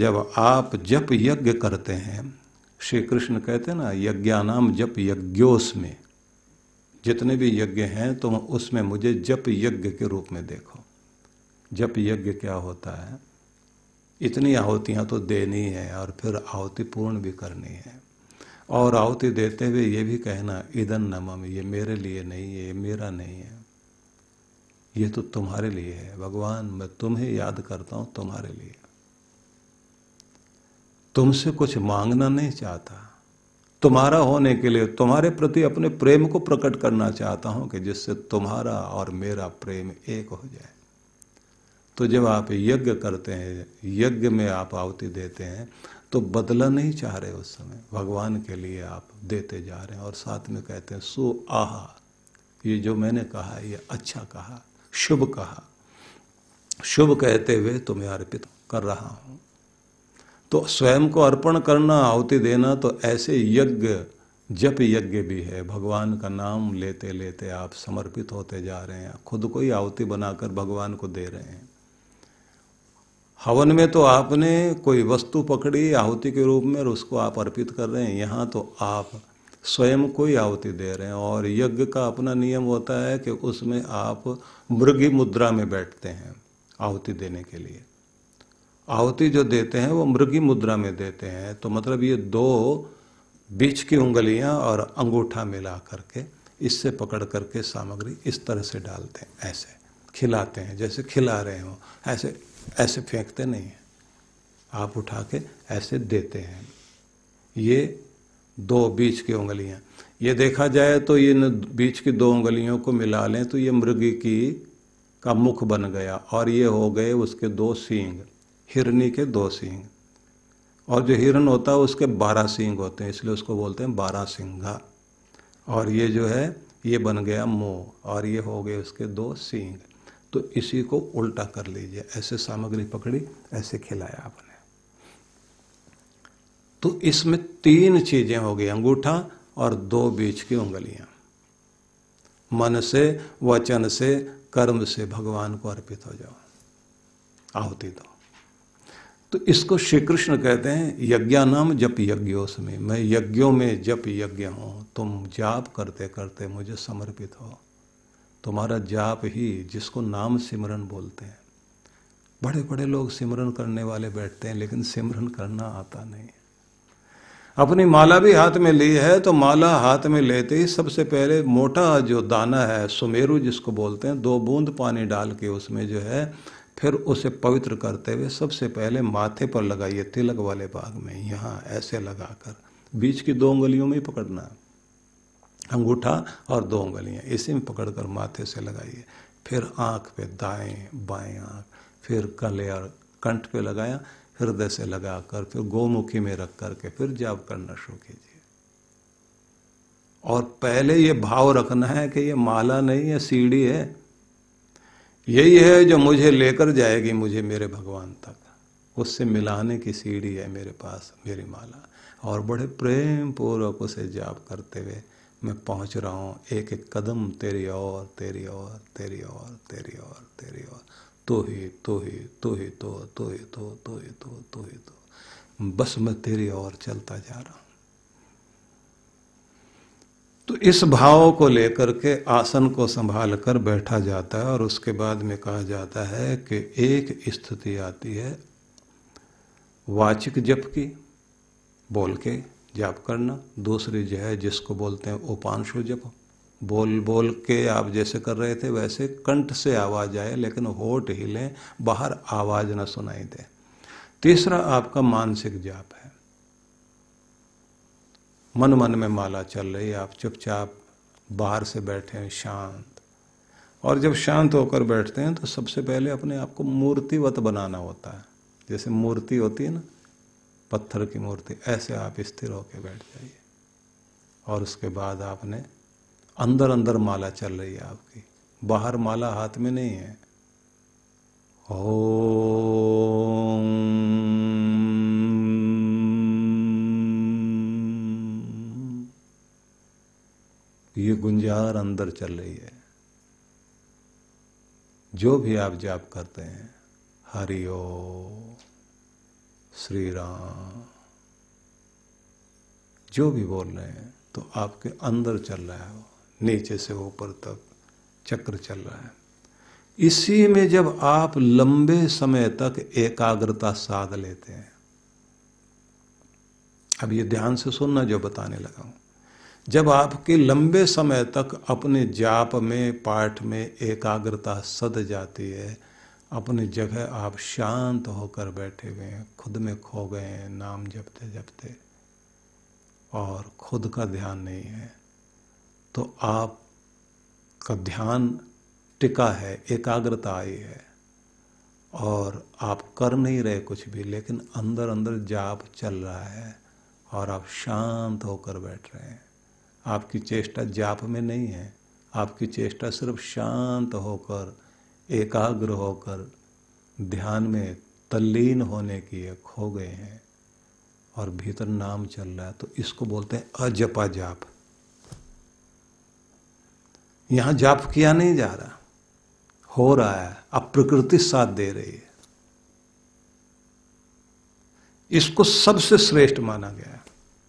जब आप जप यज्ञ करते हैं, श्री कृष्ण कहते हैं ना, यज्ञानाम जप यज्ञोस में, जितने भी यज्ञ हैं तो उसमें मुझे जप यज्ञ के रूप में देखो। जप यज्ञ क्या होता है? इतनी आहुतियाँ तो देनी है और फिर आहुति पूर्ण भी करनी है। और आहुति देते हुए ये भी कहना ईदन नमम, ये मेरे लिए नहीं है, ये मेरा नहीं है। ये तो तुम्हारे लिए है। भगवान, मैं तुम्हें याद करता हूँ, तुम्हारे लिए। तुमसे कुछ मांगना नहीं चाहता। तुम्हारा होने के लिए, तुम्हारे प्रति अपने प्रेम को प्रकट करना चाहता हूँ कि जिससे तुम्हारा और मेरा प्रेम एक हो जाए। तो जब आप यज्ञ करते हैं, यज्ञ में आप आहुति देते हैं तो बदला नहीं चाह रहे उस समय। भगवान के लिए आप देते जा रहे हैं और साथ में कहते हैं, सो आहा, ये जो मैंने कहा, ये अच्छा कहा, शुभ कहा। शुभ कहते हुए तुम्हें अर्पित कर रहा हूँ। तो स्वयं को अर्पण करना, आहुति देना तो ऐसे यज्ञ, जप यज्ञ भी है। भगवान का नाम लेते लेते आप समर्पित होते जा रहे हैं। खुद को ही आहुति बनाकर भगवान को दे रहे हैं। हवन में तो आपने कोई वस्तु पकड़ी, आहुति के रूप में और उसको आप अर्पित कर रहे हैं। यहाँ तो आप स्वयं को ही आहुति दे रहे हैं और यज्ञ का अपना नियम होता है कि उसमें आप मृगी मुद्रा में बैठते हैं आहुति देने के लिए। आहुति जो देते हैं, वो मृगी मुद्रा में देते हैं। तो मतलब ये दो बीच की उंगलियाँ और अंगूठा मिला करके इससे पकड़ करके सामग्री इस तरह से डालते हैं, ऐसे खिलाते हैं, जैसे खिला रहे हो, ऐसे ऐसे फेंकते नहीं हैं। आप उठा के ऐसे देते हैं। ये दो बीच की उंगलियाँ। ये देखा जाए तो ये बीच की दो उंगलियों को मिला लें तो ये मृगी की का मुख बन गया और ये हो गए उसके दो सींग। हिरनी के दो सींग। और जो हिरन होता है, उसके बारह सींग होते हैं, इसलिए उसको बोलते हैं बारह सिंघा और ये जो है, ये बन गया मुँह, और ये हो गए उसके दो सींग। तो इसी को उल्टा कर लीजिए, ऐसे सामग्री पकड़ी, ऐसे खिलाया आपने। तो इसमें तीन चीज़ें हो गई, अंगूठा और दो बीच की उंगलियाँ। मन से, वचन से, कर्म से भगवान को अर्पित हो जाओ। आहुति दो। तो इसको श्री कृष्ण कहते हैं यज्ञा नाम जप यज्ञों में। मैं यज्ञों में जप यज्ञ हूँ, तुम जाप करते करते मुझे समर्पित हो। तुम्हारा जाप ही जिसको नाम सिमरन बोलते हैं। बड़े बड़े लोग सिमरन करने वाले बैठते हैं, लेकिन सिमरन करना आता नहीं। अपनी माला भी हाथ में ली है तो माला हाथ में लेते ही सबसे पहले मोटा जो दाना है, सुमेरु जिसको बोलते हैं, दो बूंद पानी डाल के उसमें जो है फिर उसे पवित्र करते हुए सबसे पहले माथे पर लगाइए तिलक वाले भाग में, यहाँ ऐसे लगाकर। बीच की दो उंगलियों में ही पकड़ना। अंगूठा और दो उंगलियाँ, इसी में पकड़कर माथे से लगाइए। फिर आँख पे दाएँ, बाएँ आँख, फिर कले और कंठ पे लगाया, हृदय से लगाकर, फिर गोमुखी में रख करके, फिर जाप करना शुरू कीजिए। और पहले ये भाव रखना है कि ये माला नहीं है, सीढ़ी है यही है जो मुझे लेकर जाएगी मुझे मेरे भगवान तक। उससे मिलाने की सीढ़ी है मेरे पास, मेरी माला। और बड़े प्रेम पूर्वक उसे जाप करते हुए मैं पहुँच रहा हूँ। एक एक कदम, तेरी और तेरी और तेरी और तेरी और तेरी और तो ही तो ही तो ही तो तो ही तो तो ही तो तो ही तो। बस मैं तेरी और चलता जा रहा हूँ। तो इस भाव को लेकर के आसन को संभाल कर बैठा जाता है और उसके बाद में कहा जाता है कि एक स्थिति आती है, वाचिक जप की, बोल के जाप करना। दूसरी जो है जिसको बोलते हैं उपांशु जप। बोल बोल के आप जैसे कर रहे थे वैसे कंठ से आवाज़ आए, लेकिन होठ हिले, बाहर आवाज़ ना सुनाई दे। तीसरा आपका मानसिक जाप है। मन मन में माला चल रही है। आप चुपचाप बाहर से बैठे हैं, शांत। और जब शांत होकर बैठते हैं तो सबसे पहले अपने आप को मूर्तिवत बनाना होता है। जैसे मूर्ति होती है ना, पत्थर की मूर्ति, ऐसे आप स्थिर होकर बैठ जाइए। और उसके बाद आपने अंदर अंदर माला चल रही है आपकी। बाहर माला हाथ में नहीं है। ओ ये गुंजार अंदर चल रही है। जो भी आप जाप करते हैं हरिओ श्री राम, जो भी बोल रहे हैं तो आपके अंदर चल रहा है नीचे से ऊपर तक चक्र चल रहा है। इसी में जब आप लंबे समय तक एकाग्रता साध लेते हैं, अब ये ध्यान से सुनना जो बताने लगा हूँ। जब आपके लंबे समय तक अपने जाप में, पाठ में एकाग्रता सद जाती है, अपनी जगह आप शांत होकर बैठे हुए हैं, खुद में खो गए हैं, नाम जपते जपते, और खुद का ध्यान नहीं है तो आप का ध्यान टिका है, एकाग्रता आई है, और आप कर नहीं रहे कुछ भी, लेकिन अंदर अंदर जाप चल रहा है, और आप शांत होकर बैठ रहे हैं। आपकी चेष्टा जाप में नहीं है। आपकी चेष्टा सिर्फ़ शांत होकर, एकाग्र होकर, ध्यान में तल्लीन होने की है खो गए हैं और भीतर नाम चल रहा है तो इसको बोलते हैं अजपा जाप। यहाँ जाप किया नहीं जा रहा। हो रहा है, अब प्रकृति साथ दे रही है। इसको सबसे श्रेष्ठ माना गया है।